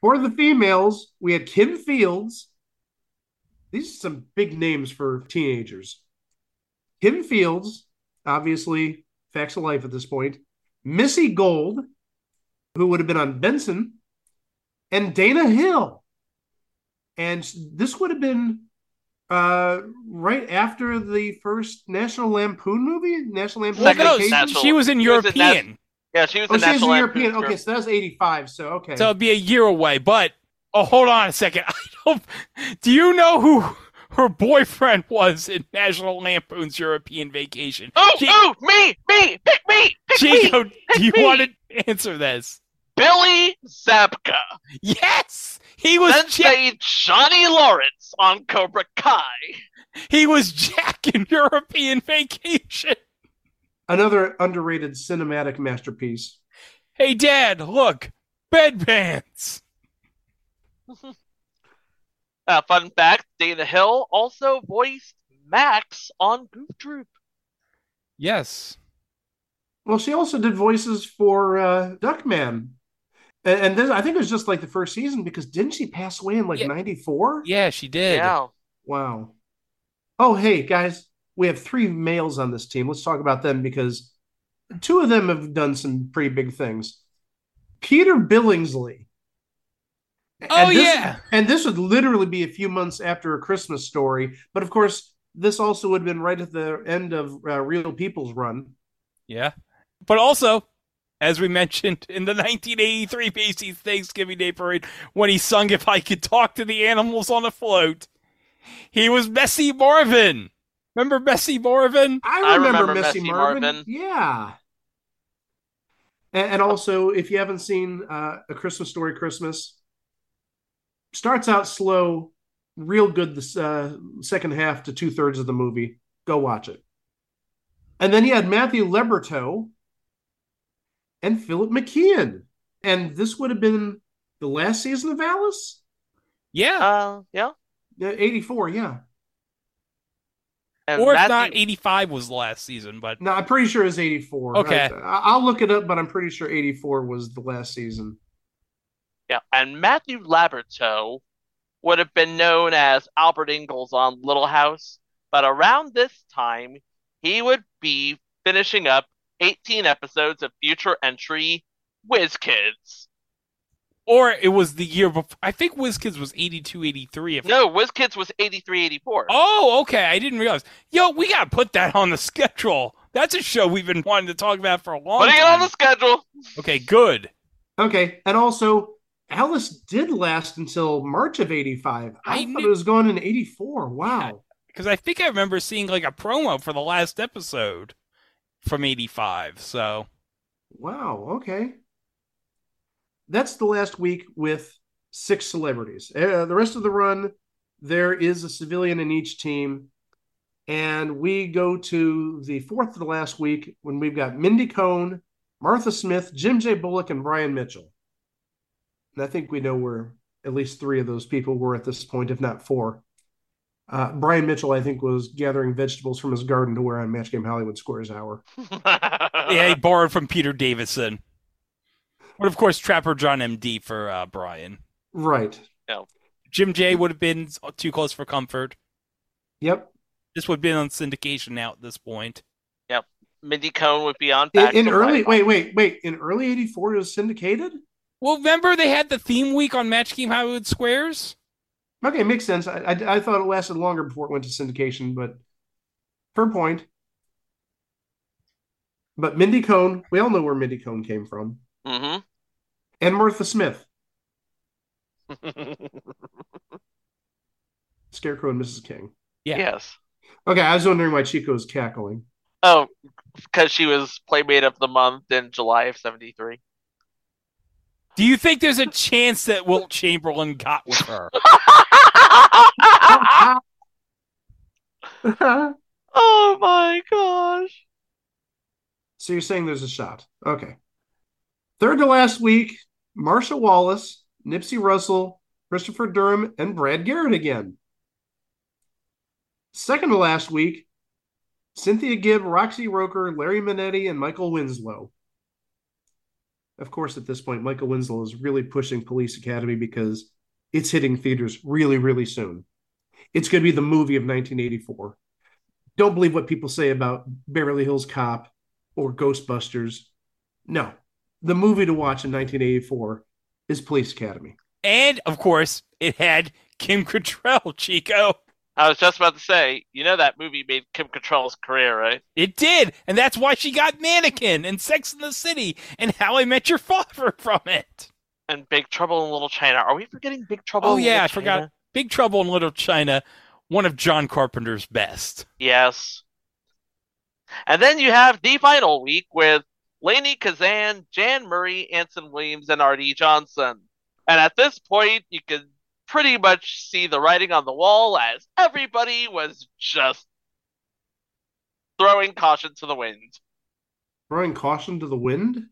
[SPEAKER 1] For the females, we had Kim Fields. These are some big names for teenagers. Kim Fields, obviously, facts of life at this point. Missy Gold, who would have been on Benson, and Dana Hill. And this would have been uh, right after the first National Lampoon movie, National Lampoon
[SPEAKER 6] Well, no,
[SPEAKER 1] Vacation.
[SPEAKER 6] she was in
[SPEAKER 5] She was in
[SPEAKER 6] European.
[SPEAKER 5] Yeah, she was
[SPEAKER 1] Oh,
[SPEAKER 5] in
[SPEAKER 1] she was in
[SPEAKER 5] Lampoon's
[SPEAKER 1] European. Okay, so that was eighty-five. So okay.
[SPEAKER 6] So it'd be a year away. But oh, hold on a second. *laughs* I don't. Do you know who her boyfriend was in National Lampoon's European Vacation?
[SPEAKER 5] Oh,
[SPEAKER 6] Chi-
[SPEAKER 5] oh, me, me, pick me, pick
[SPEAKER 6] Chico,
[SPEAKER 5] me.
[SPEAKER 6] do you want to answer this?
[SPEAKER 5] Billy Zabka.
[SPEAKER 6] Yes, he was.
[SPEAKER 5] Then
[SPEAKER 6] Jack,
[SPEAKER 5] say Johnny Lawrence on Cobra Kai.
[SPEAKER 6] he was Jack in European Vacation.
[SPEAKER 1] Another underrated cinematic masterpiece.
[SPEAKER 6] Hey, Dad, look, bedpans. *laughs*
[SPEAKER 5] Uh, fun fact: Dana Hill also voiced Max on Goof Troop.
[SPEAKER 6] Yes.
[SPEAKER 1] Well, she also did voices for uh, Duckman. And, and this, I think it was just like the first season because didn't she pass away in like 94?
[SPEAKER 6] Yeah, she did.
[SPEAKER 5] Yeah.
[SPEAKER 1] Wow. Oh, hey, guys, we have three males on this team. Let's talk about them because two of them have done some pretty big things. Peter Billingsley.
[SPEAKER 6] Oh,
[SPEAKER 1] this,
[SPEAKER 6] yeah.
[SPEAKER 1] And this would literally be a few months after a Christmas story. But of course, this also would have been right at the end of uh, Real People's run.
[SPEAKER 6] Yeah. But also, as we mentioned in the 1983 Macy's Thanksgiving Day Parade, when he sung If I Could Talk to the Animals on a Float, he was Messy Marvin. Remember Messy Marvin?
[SPEAKER 1] I
[SPEAKER 5] I
[SPEAKER 1] remember,
[SPEAKER 5] remember
[SPEAKER 1] Messy,
[SPEAKER 5] Messy
[SPEAKER 1] Marvin.
[SPEAKER 5] Marvin.
[SPEAKER 1] Yeah. And, and also, if you haven't seen uh, A Christmas Story Christmas, starts out slow, real good the uh, second half to two thirds of the movie. Go watch it. And then you had Matthew Laborteaux and Philip McKeon. And this would have been the last season of Alice?
[SPEAKER 6] Yeah.
[SPEAKER 5] Uh, yeah.
[SPEAKER 1] Yeah, 84, yeah.
[SPEAKER 5] And
[SPEAKER 6] or if
[SPEAKER 5] Matthew-
[SPEAKER 6] not, 85 was the last season, but
[SPEAKER 1] No, I'm pretty sure it's 84.
[SPEAKER 6] Okay.
[SPEAKER 1] I, I'll look it up, but I'm pretty sure 84 was the last season.
[SPEAKER 5] Yeah, and Matthew Laborteaux would have been known as Albert Ingalls on Little House, but around this time, he would be finishing up 18 episodes of future entry Whiz Kids.
[SPEAKER 6] or it was the year before. I think Whiz Kids was 82, 83. If
[SPEAKER 5] No, Whiz Kids was 83, 84.
[SPEAKER 6] Oh, okay. I didn't realize. Yo, we got to put that on the schedule. That's a show we've been wanting to talk about for a long time.
[SPEAKER 5] Putting it
[SPEAKER 6] time.
[SPEAKER 5] on the schedule.
[SPEAKER 6] Okay, good.
[SPEAKER 1] Okay, and also Alice did last until March of '85. I,
[SPEAKER 6] I
[SPEAKER 1] thought
[SPEAKER 6] knew-
[SPEAKER 1] it was going in '84. Wow.
[SPEAKER 6] Because I think I remember seeing like a promo for the last episode from 85. So,
[SPEAKER 1] Wow. Okay. That's the last week with six celebrities. Uh, the rest of the run, there is a civilian in each team. And we go to the fourth to the last week when we've got Mindy Cohn, Martha Smith, Jim J. Bullock, and Brian Mitchell. And I think we know where at least three of those people were at this point, if not four. Uh, Brian Mitchell, I think, was gathering vegetables from his garden to wear on Match Game Hollywood Squares Hour. *laughs*
[SPEAKER 6] yeah, he borrowed from Peter Davison. But of course, Trapper John MD for uh, Brian.
[SPEAKER 1] Right.
[SPEAKER 5] No.
[SPEAKER 6] Jim J would have been too close for comfort.
[SPEAKER 1] Yep.
[SPEAKER 6] This would have been on syndication now at this point.
[SPEAKER 5] Yep. Mindy Cohn would be on
[SPEAKER 1] In, in early,
[SPEAKER 5] life.
[SPEAKER 1] wait, wait, wait. In early '84, it was syndicated.
[SPEAKER 6] Well, remember they had the theme week on Match Game Hollywood Squares?
[SPEAKER 1] Okay, makes sense. I, I, I thought it lasted longer before it went to syndication, but fair point. But Mindy Cohn, we all know where Mindy Cohn came from,
[SPEAKER 5] Mm-hmm.
[SPEAKER 1] and Martha Smith, *laughs* Scarecrow and Mrs. King.
[SPEAKER 6] Yeah.
[SPEAKER 5] Yes.
[SPEAKER 1] Okay, I was wondering why Chico was cackling.
[SPEAKER 5] Oh, because she was Playmate of the Month in July of 73.
[SPEAKER 6] Do you think there's a chance that Wilt Chamberlain got with her? *laughs*
[SPEAKER 5] oh my gosh.
[SPEAKER 1] So you're saying there's a shot. Okay. Third to last week, Marcia Wallace, Nipsey Russell, Christopher Durham, and Brad Garrett again. Second to last week, Cynthia Gibb, Roxy Roker, Larry Manetti, and Michael Winslow. Of course, at this point, Michael Winslow is really pushing Police Academy because it's hitting theaters really, really soon. It's going to be the movie of 1984. Don't believe what people say about Beverly Hills Cop or Ghostbusters. No, the movie to watch in 1984 is Police Academy.
[SPEAKER 6] and of course, it had Kim Cattrall, Chico.
[SPEAKER 5] I was just about to say, you know that movie made Kim Cattrall's career, right?
[SPEAKER 6] It did, and that's why she got Mannequin and Sex in the City and How I Met Your Father from it.
[SPEAKER 5] And Big Trouble in Little China. Are we forgetting Big Trouble?
[SPEAKER 6] Oh yeah,
[SPEAKER 5] Little
[SPEAKER 6] I forgot.
[SPEAKER 5] China?
[SPEAKER 6] Big Trouble in Little China, one of John Carpenter's best.
[SPEAKER 5] Yes. And then you have the final week with Lainie Kazan, Jan Murray, Anson Williams, and Arte Johnson. And at this point, you can pretty much see the writing on the wall as everybody was just throwing caution to the wind.
[SPEAKER 1] Throwing caution to the wind.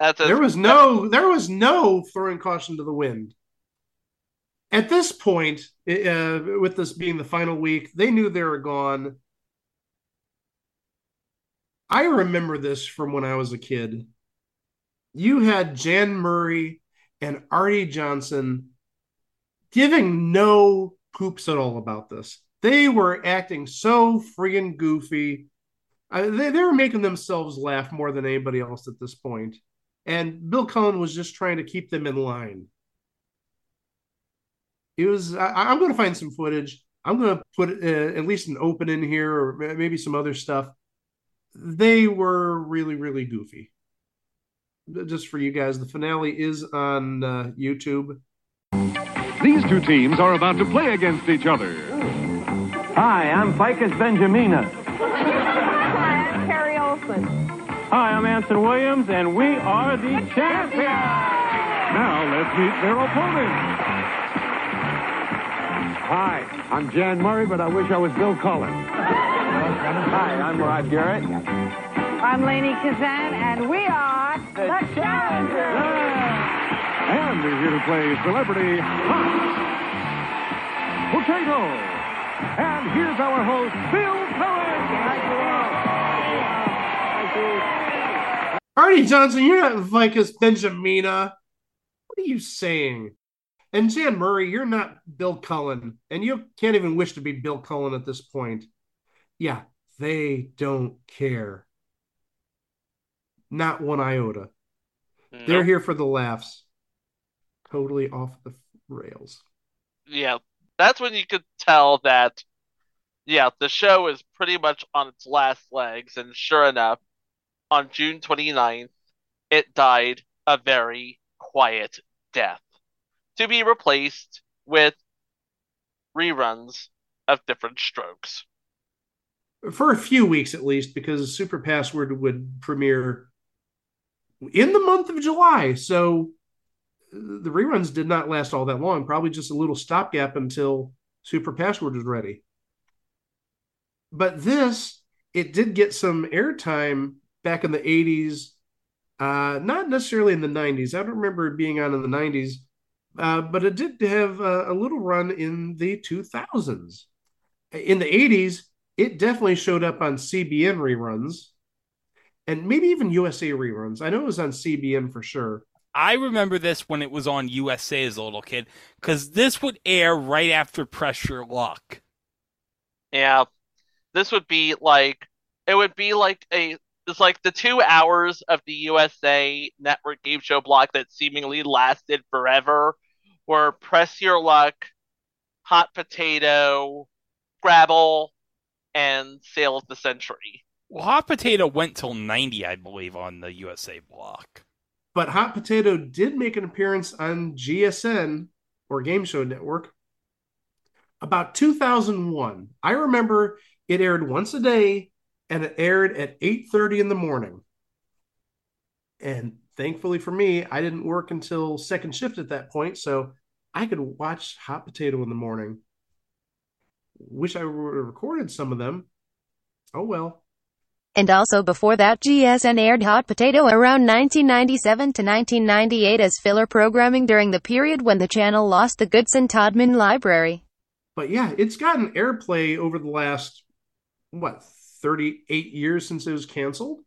[SPEAKER 5] That's
[SPEAKER 1] there was *laughs* no there was no throwing caution to the wind. At this point, uh, with this being the final week, they knew they were gone. I remember this from when I was a kid. You had Jan Murray and Arte Johnson giving no poops at all about this. They were acting so friggin' goofy. Uh, they, they were making themselves laugh more than anybody else at this point. And Bill Cullen was just trying to keep them in line. It was, I, am going to find some footage. I'm going to put uh, at least an open in here or maybe some other stuff. They were really, really goofy. Just for you guys, the finale is on uh, YouTube.
[SPEAKER 7] These two teams are about to play against each other.
[SPEAKER 10] Hi, I'm Ficus Benjamina.
[SPEAKER 21] Hi, I'm Carrie Olson.
[SPEAKER 10] Hi, I'm Anson Williams, and we are the champions.
[SPEAKER 7] Now let's meet their opponents.
[SPEAKER 10] Hi, I'm Jan Murray, but I wish I was Bill Cullen. Hi, I'm Rod Garrett.
[SPEAKER 21] I'm Lainie Kazan, and we are the, the Challengers.
[SPEAKER 7] And they're here to play Celebrity Hot Potato. And here's our host, Bill
[SPEAKER 1] Cullen. Arte Johnson, you're not Ficus Benjamina. What are you saying? And Jan Murray, you're not Bill Cullen. And you can't even wish to be Bill Cullen at this point. Yeah, they don't care. Not one iota. Nope. They're here for the laughs totally off the rails.
[SPEAKER 5] Yeah, that's when you could tell that, yeah, the show is pretty much on its last legs. And sure enough, on June 29th, it died a very quiet death to be replaced with reruns of Diff'rent Strokes.
[SPEAKER 1] For a few weeks at least, because Super Password would premiere in the month of July. So the reruns did not last all that long, probably just a little stopgap until Super Password was ready. But this, it did get some airtime back in the 80s, uh, not necessarily in the 90s. I don't remember it being on in the 90s, uh, but it did have a, a little run in the 2000s. In the 80s, it definitely showed up on CBN reruns and maybe even USA reruns. I know it was on CBN for sure.
[SPEAKER 6] I remember this when it was on USA as a little kid because this would air right after Press Your Luck.
[SPEAKER 5] Yeah, this would be like it would be like a it's like the two hours of the USA Network game show block that seemingly lasted forever were Press Your Luck, Hot Potato, Scrabble, and Sale of the Century.
[SPEAKER 6] Well, Hot Potato went till ninety, I believe, on the USA block.
[SPEAKER 1] But Hot Potato did make an appearance on GSN or Game Show Network about 2001. I remember it aired once a day and it aired at 8:30 in the morning. And thankfully for me, I didn't work until second shift at that point, so I could watch Hot Potato in the morning. Wish I would have recorded some of them. Oh well.
[SPEAKER 22] And also before that GSN aired Hot Potato around 1997 to 1998 as filler programming during the period when the channel lost the Goodson-Todman library.
[SPEAKER 1] But yeah, it's gotten airplay over the last, what, 38 years since it was canceled?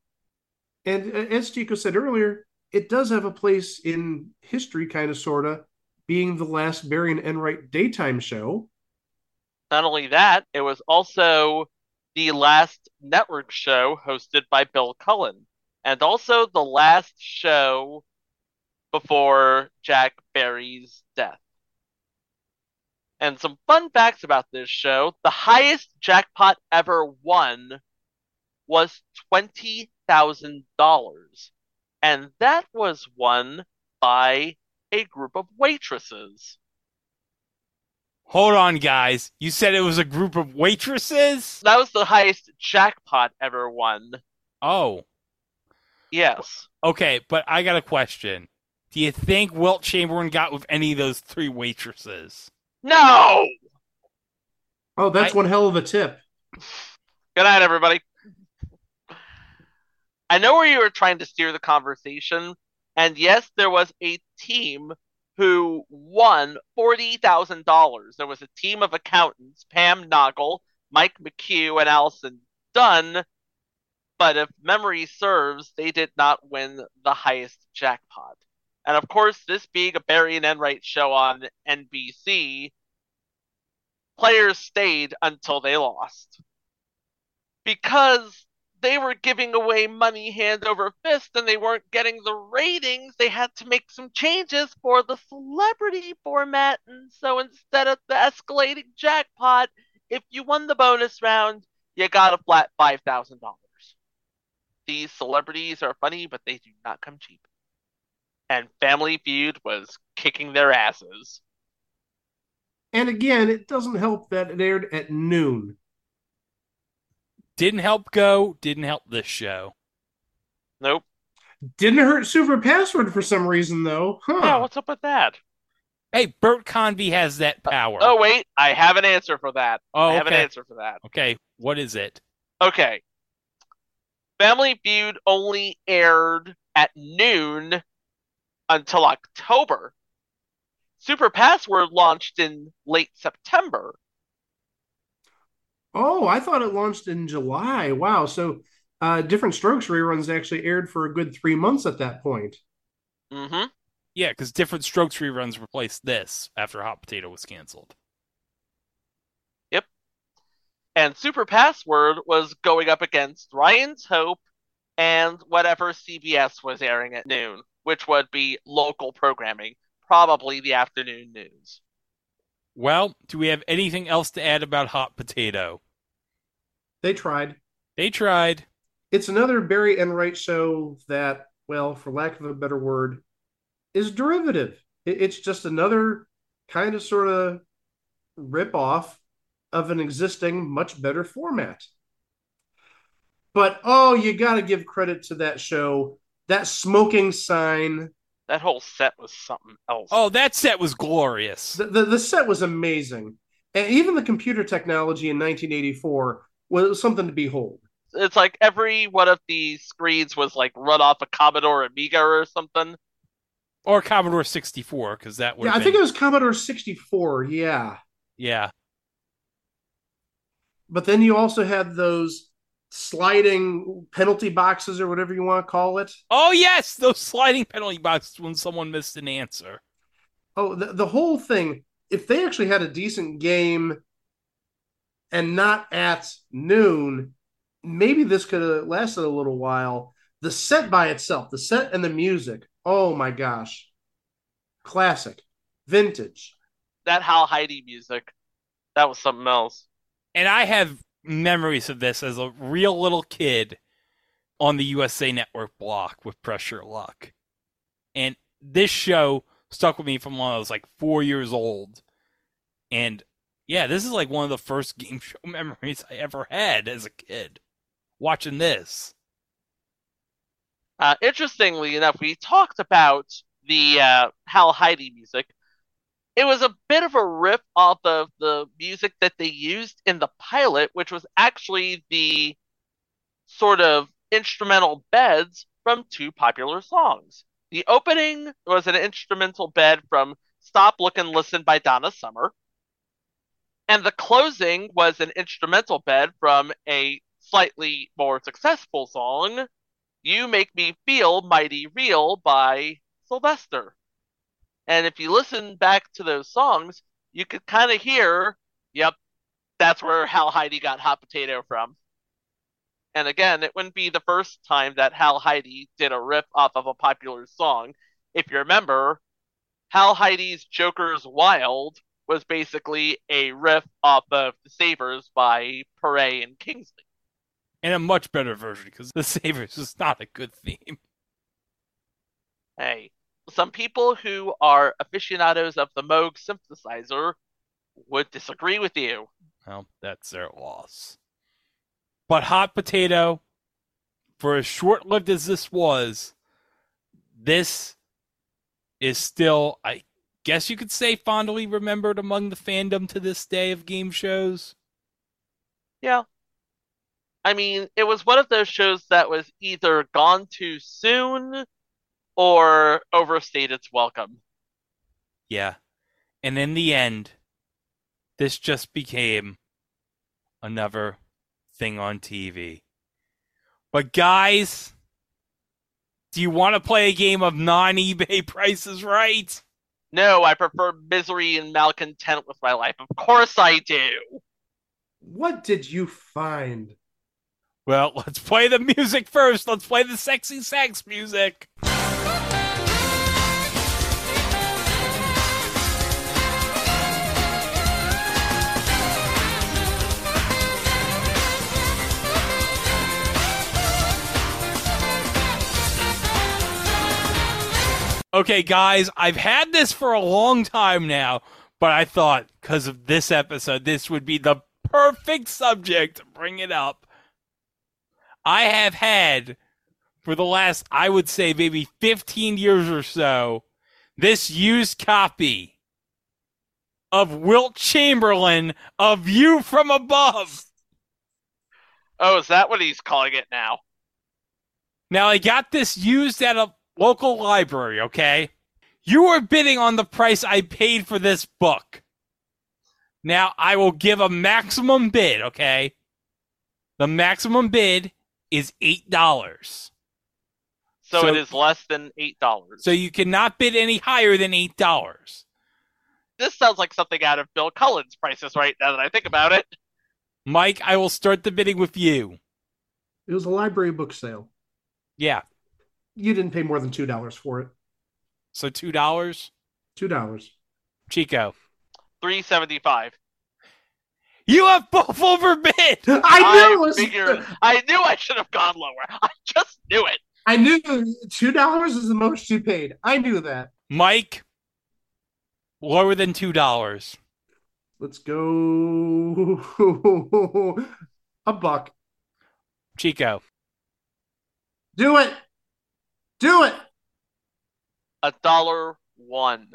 [SPEAKER 1] And uh, as Chico said earlier, it does have a place in history, kind of, sort of, being the last Barry and Enright daytime show.
[SPEAKER 5] Not only that, it was also the last network show hosted by Bill Cullen, and also the last show before Jack Barry's death. And some fun facts about this show the highest jackpot ever won was $20,000. And that was won by a group of waitresses.
[SPEAKER 6] Hold on, guys. You said it was a group of waitresses?
[SPEAKER 5] That was the highest jackpot ever won.
[SPEAKER 6] Oh.
[SPEAKER 5] Yes.
[SPEAKER 6] Okay, but I got a question. Do you think Wilt Chamberlain got with any of those three waitresses?
[SPEAKER 5] No!
[SPEAKER 1] Oh, that's I... one hell of a tip.
[SPEAKER 5] Good night, everybody. I know where you were trying to steer the conversation, and yes, there was a team who won $40,000. There was a team of accountants, Pam Noggle, Mike McHugh, and Allison Dunn, but if memory serves, they did not win the highest jackpot. And of course, this being a Barry and Enright show on NBC, players stayed until they lost. Because they were giving away money hand over fist and they weren't getting the ratings, they had to make some changes for the celebrity format. And so instead of the escalating jackpot, if you won the bonus round, you got a flat $5,000. These celebrities are funny, but they do not come cheap. And Family Feud was kicking their asses.
[SPEAKER 1] And again, it doesn't help that it aired at noon.
[SPEAKER 6] Didn't help Go, didn't help this show.
[SPEAKER 5] Nope.
[SPEAKER 1] Didn't hurt Super Password for some reason, though. Huh.
[SPEAKER 5] Yeah, what's up with that?
[SPEAKER 6] Hey, Bert Convy has that power.
[SPEAKER 5] Oh, wait, I have an answer for that.
[SPEAKER 6] Oh,
[SPEAKER 5] I have an answer for that.
[SPEAKER 6] Okay, what is it?
[SPEAKER 5] Okay. Family Feud only aired at noon until October. Super Password launched in late September.
[SPEAKER 1] Oh, I thought it launched in July. Wow. So uh, Diff'rent Strokes reruns actually aired for a good three months at that point.
[SPEAKER 5] Mm-hmm.
[SPEAKER 6] Yeah, because Diff'rent Strokes reruns replaced this after Hot Potato was canceled.
[SPEAKER 5] Yep. And Super Password was going up against Ryan's Hope and whatever CBS was airing at noon, which would be local programming, probably the afternoon news.
[SPEAKER 6] Well, do we have anything else to add about Hot Potato?
[SPEAKER 1] They tried.
[SPEAKER 6] They tried.
[SPEAKER 1] It's another Barry Enright show that, well, for lack of a better word, is derivative. It's just another kind of sort of rip off of an existing, much better format. But oh, you got to give credit to that show. That smoking sign.
[SPEAKER 5] That whole set was something else.
[SPEAKER 6] Oh, that set was glorious.
[SPEAKER 1] The, the, the set was amazing. And even the computer technology in 1984 was something to behold.
[SPEAKER 5] It's like every one of these screens was like run off a Commodore Amiga or something.
[SPEAKER 6] Or Commodore 64, because that would
[SPEAKER 1] Yeah, I think it was Commodore 64. Yeah.
[SPEAKER 6] Yeah.
[SPEAKER 1] But then you also had those sliding penalty boxes or whatever you want to call it.
[SPEAKER 6] Oh, yes, those sliding penalty boxes when someone missed an answer.
[SPEAKER 1] Oh, the, the whole thing. If they actually had a decent game and not at noon, maybe this could have lasted a little while. The set by itself, the set and the music. Oh my gosh. Classic. Vintage.
[SPEAKER 5] That Hal Hidey music. That was something else.
[SPEAKER 6] And I have memories of this as a real little kid on the USA Network block with Press Your Luck. And this show stuck with me from when I was like four years old. And yeah, this is like one of the first game show *laughs* memories I ever had as a kid watching this.
[SPEAKER 5] Uh, interestingly enough, we talked about the uh, Hal Hidey music. It was a bit of a off of the music that they used in the pilot, which was actually the sort of instrumental beds from two popular songs. The opening was an instrumental bed from Stop, Look, and Listen by Donna Summer. And the closing was an instrumental bed from a slightly more successful song, You Make Me Feel Mighty Real by Sylvester. And if you listen back to those songs, you could kind of hear, yep, that's where Hal Hidey got Hot Potato from. And again, it wouldn't be the first time that Hal Hidey did a riff off of a popular song. If you remember, Hal Hidey's Joker's Wild was basically a riff off of The Savers by Perrey and Kingsley.
[SPEAKER 6] And a much better version because The Savers is not a good theme.
[SPEAKER 5] Hey, some people who are aficionados of the Moog synthesizer would disagree with you.
[SPEAKER 6] Well, that's their loss. But Hot Potato, for as short lived as this was, this is still, I guess you could say, fondly remembered among the fandom to this day of game shows.
[SPEAKER 5] Yeah. I mean, it was one of those shows that was either gone too soon or overstayed its welcome.
[SPEAKER 6] Yeah. And in the end, this just became another thing on TV. But guys, do you want to play a game of non eBay *laughs* prices right?
[SPEAKER 5] No, I prefer misery and malcontent with my life. Of course I do.
[SPEAKER 1] What did you find?
[SPEAKER 6] Well, *laughs* let's play the music first. Let's play the sexy sax music. Okay, guys, I've had this for a long time now, but I thought because of this episode, this would be the perfect subject to bring it up. I have had for the last, I would say, maybe 15 years or so, this used copy of Wilt Chamberlain A View from Above.
[SPEAKER 5] Oh, is that what he's calling it now?
[SPEAKER 6] Now, I got this used at a local library, okay? You are bidding on the price I paid for this book. Now, I will give a maximum bid, okay? The maximum bid is $8.
[SPEAKER 5] So,
[SPEAKER 6] So-
[SPEAKER 5] it is less than eight dollars.
[SPEAKER 6] So you cannot bid any higher than $8.
[SPEAKER 5] This sounds like something out of Bill Cullen's prices right now that I think about it.
[SPEAKER 6] Mike, I will start the bidding with you.
[SPEAKER 1] It was a library book sale.
[SPEAKER 6] Yeah.
[SPEAKER 1] You didn't pay more than two dollars for it.
[SPEAKER 6] So $2?
[SPEAKER 1] Two dollars.
[SPEAKER 6] Chico.
[SPEAKER 5] Three seventy five.
[SPEAKER 6] You have both overbid. *laughs*
[SPEAKER 1] I knew it was.
[SPEAKER 5] figured I knew I should have gone lower. *laughs* I just knew it.
[SPEAKER 1] I knew two dollars is the most you paid. I knew that.
[SPEAKER 6] Mike, lower than $2.
[SPEAKER 1] Let's go *laughs* a buck.
[SPEAKER 6] Chico.
[SPEAKER 1] Do it. Do it.
[SPEAKER 5] A dollar one.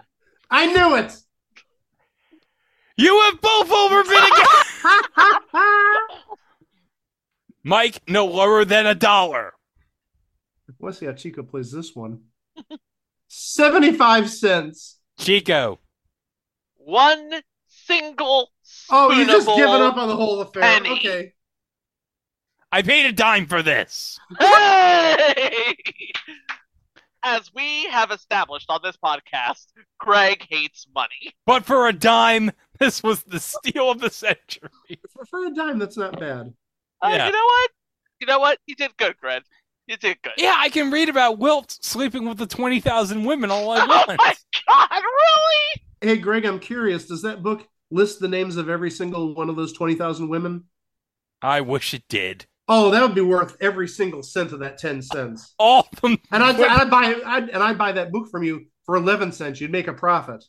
[SPEAKER 1] I knew it.
[SPEAKER 6] You have both overbid again. *laughs* Mike, no lower than a dollar.
[SPEAKER 1] Let's see how Chico plays this one. Seventy-five cents.
[SPEAKER 6] Chico.
[SPEAKER 5] One single
[SPEAKER 1] Oh, you just
[SPEAKER 5] spoonable
[SPEAKER 1] given up on the whole affair.
[SPEAKER 5] penny.
[SPEAKER 1] Okay.
[SPEAKER 6] I paid a dime for this.
[SPEAKER 5] Hey! As we have established on this podcast, Greg hates money.
[SPEAKER 6] But for a dime, this was the steal of the century.
[SPEAKER 1] For, for a dime, that's not bad.
[SPEAKER 5] Uh,
[SPEAKER 6] Yeah.
[SPEAKER 5] You know what? You know what? You did good, Greg. You did good.
[SPEAKER 6] Yeah, I can read about Wilt sleeping with the 20,000 women all I want. *laughs*
[SPEAKER 5] Oh my god, really?
[SPEAKER 1] Hey, Greg, I'm curious. Does that book list the names of every single one of those twenty thousand women?
[SPEAKER 6] I wish it did.
[SPEAKER 1] Oh, that would be worth every single cent of that ten cents.
[SPEAKER 6] All of them.
[SPEAKER 1] And I'd, I'd buy I'd, and I'd buy that book from you for eleven cents. You'd make a profit.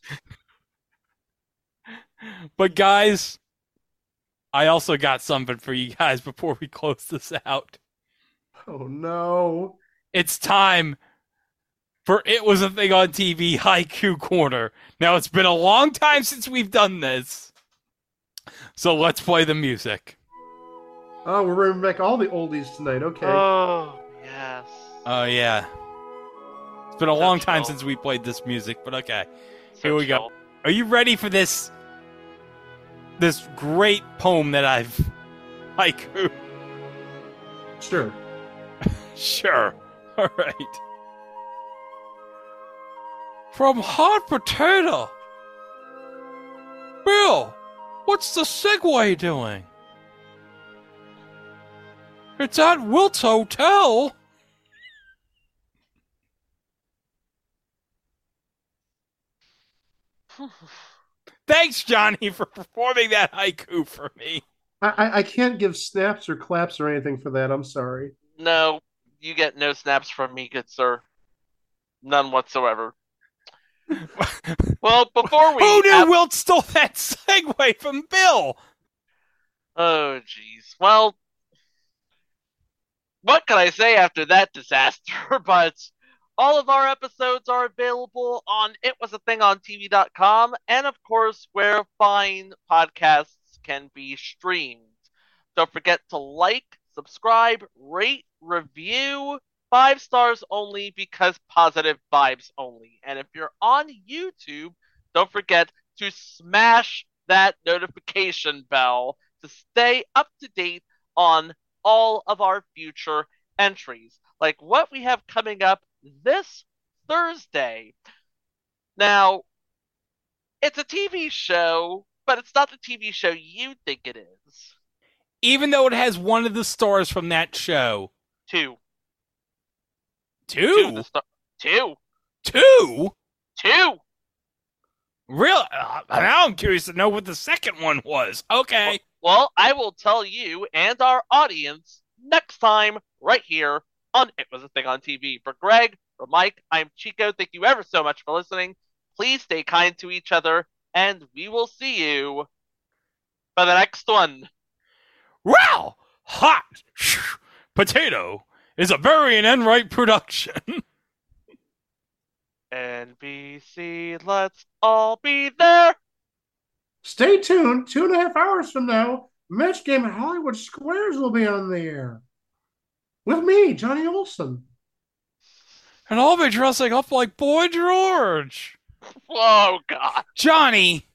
[SPEAKER 6] But guys, I also got something for you guys before we close this out.
[SPEAKER 1] Oh no!
[SPEAKER 6] It's time for It Was a Thing on TV Haiku Corner. Now, it's been a long time since we've done this. So let's play the music.
[SPEAKER 1] Oh, we're bringing back all the oldies tonight. Okay.
[SPEAKER 5] Oh, yes.
[SPEAKER 6] Oh, yeah. It's been a long time since we played this music, but okay. Here we go. Are you ready for this? This great poem that I've *laughs* haiku.
[SPEAKER 1] Sure. *laughs*
[SPEAKER 6] Sure. All right. From Hot Potato. Bill, what's the Segway doing? It's at Wilt's Hotel. *laughs* Thanks, Johnny, for performing that haiku for me.
[SPEAKER 1] I, I I can't give snaps or claps or anything for that. I'm sorry.
[SPEAKER 5] No, you get no snaps from me, good sir. None whatsoever. *laughs* well, before we.
[SPEAKER 6] Who knew
[SPEAKER 5] have-
[SPEAKER 6] Wilt stole that *laughs* segue from Bill?
[SPEAKER 5] Oh, jeez. Well, what can I say after that disaster? *laughs* but all of our episodes are available on itwasathingontv.com and, of course, where fine podcasts can be streamed. Don't forget to like, subscribe, rate, review. Five stars only because positive vibes only. And if you're on YouTube, don't forget to smash that notification bell to stay up to date on all of our future entries, like what we have coming up this Thursday. Now, it's a TV show, but it's not the TV show you think it is.
[SPEAKER 6] Even though it has one of the stars from that show.
[SPEAKER 5] Two.
[SPEAKER 6] Two?
[SPEAKER 5] Two. Star- two.
[SPEAKER 6] Two?
[SPEAKER 5] Two.
[SPEAKER 6] Real? Uh, now I'm curious to know what the second one was. Okay.
[SPEAKER 5] Well, I will tell you and our audience next time, right here on It Was a Thing on TV. For Greg, for Mike, I'm Chico. Thank you ever so much for listening. Please stay kind to each other, and we will see you for the next one.
[SPEAKER 6] Wow! Hot Potato is a Barry and Enright production. *laughs*
[SPEAKER 5] NBC, let's all be there.
[SPEAKER 1] Stay tuned. Two and a half hours from now, Match Game at Hollywood Squares will be on the air. With me, Johnny Olson.
[SPEAKER 6] and I'll be dressing up like Boy George.
[SPEAKER 5] Oh, God.
[SPEAKER 6] Johnny,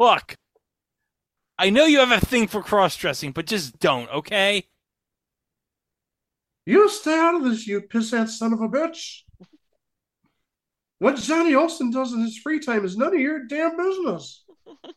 [SPEAKER 6] look. I know you have a thing for cross dressing, but just don't, okay?
[SPEAKER 1] You stay out of this, you pissant son of a bitch. What Johnny Olson does in his free time is none of your damn business. *laughs*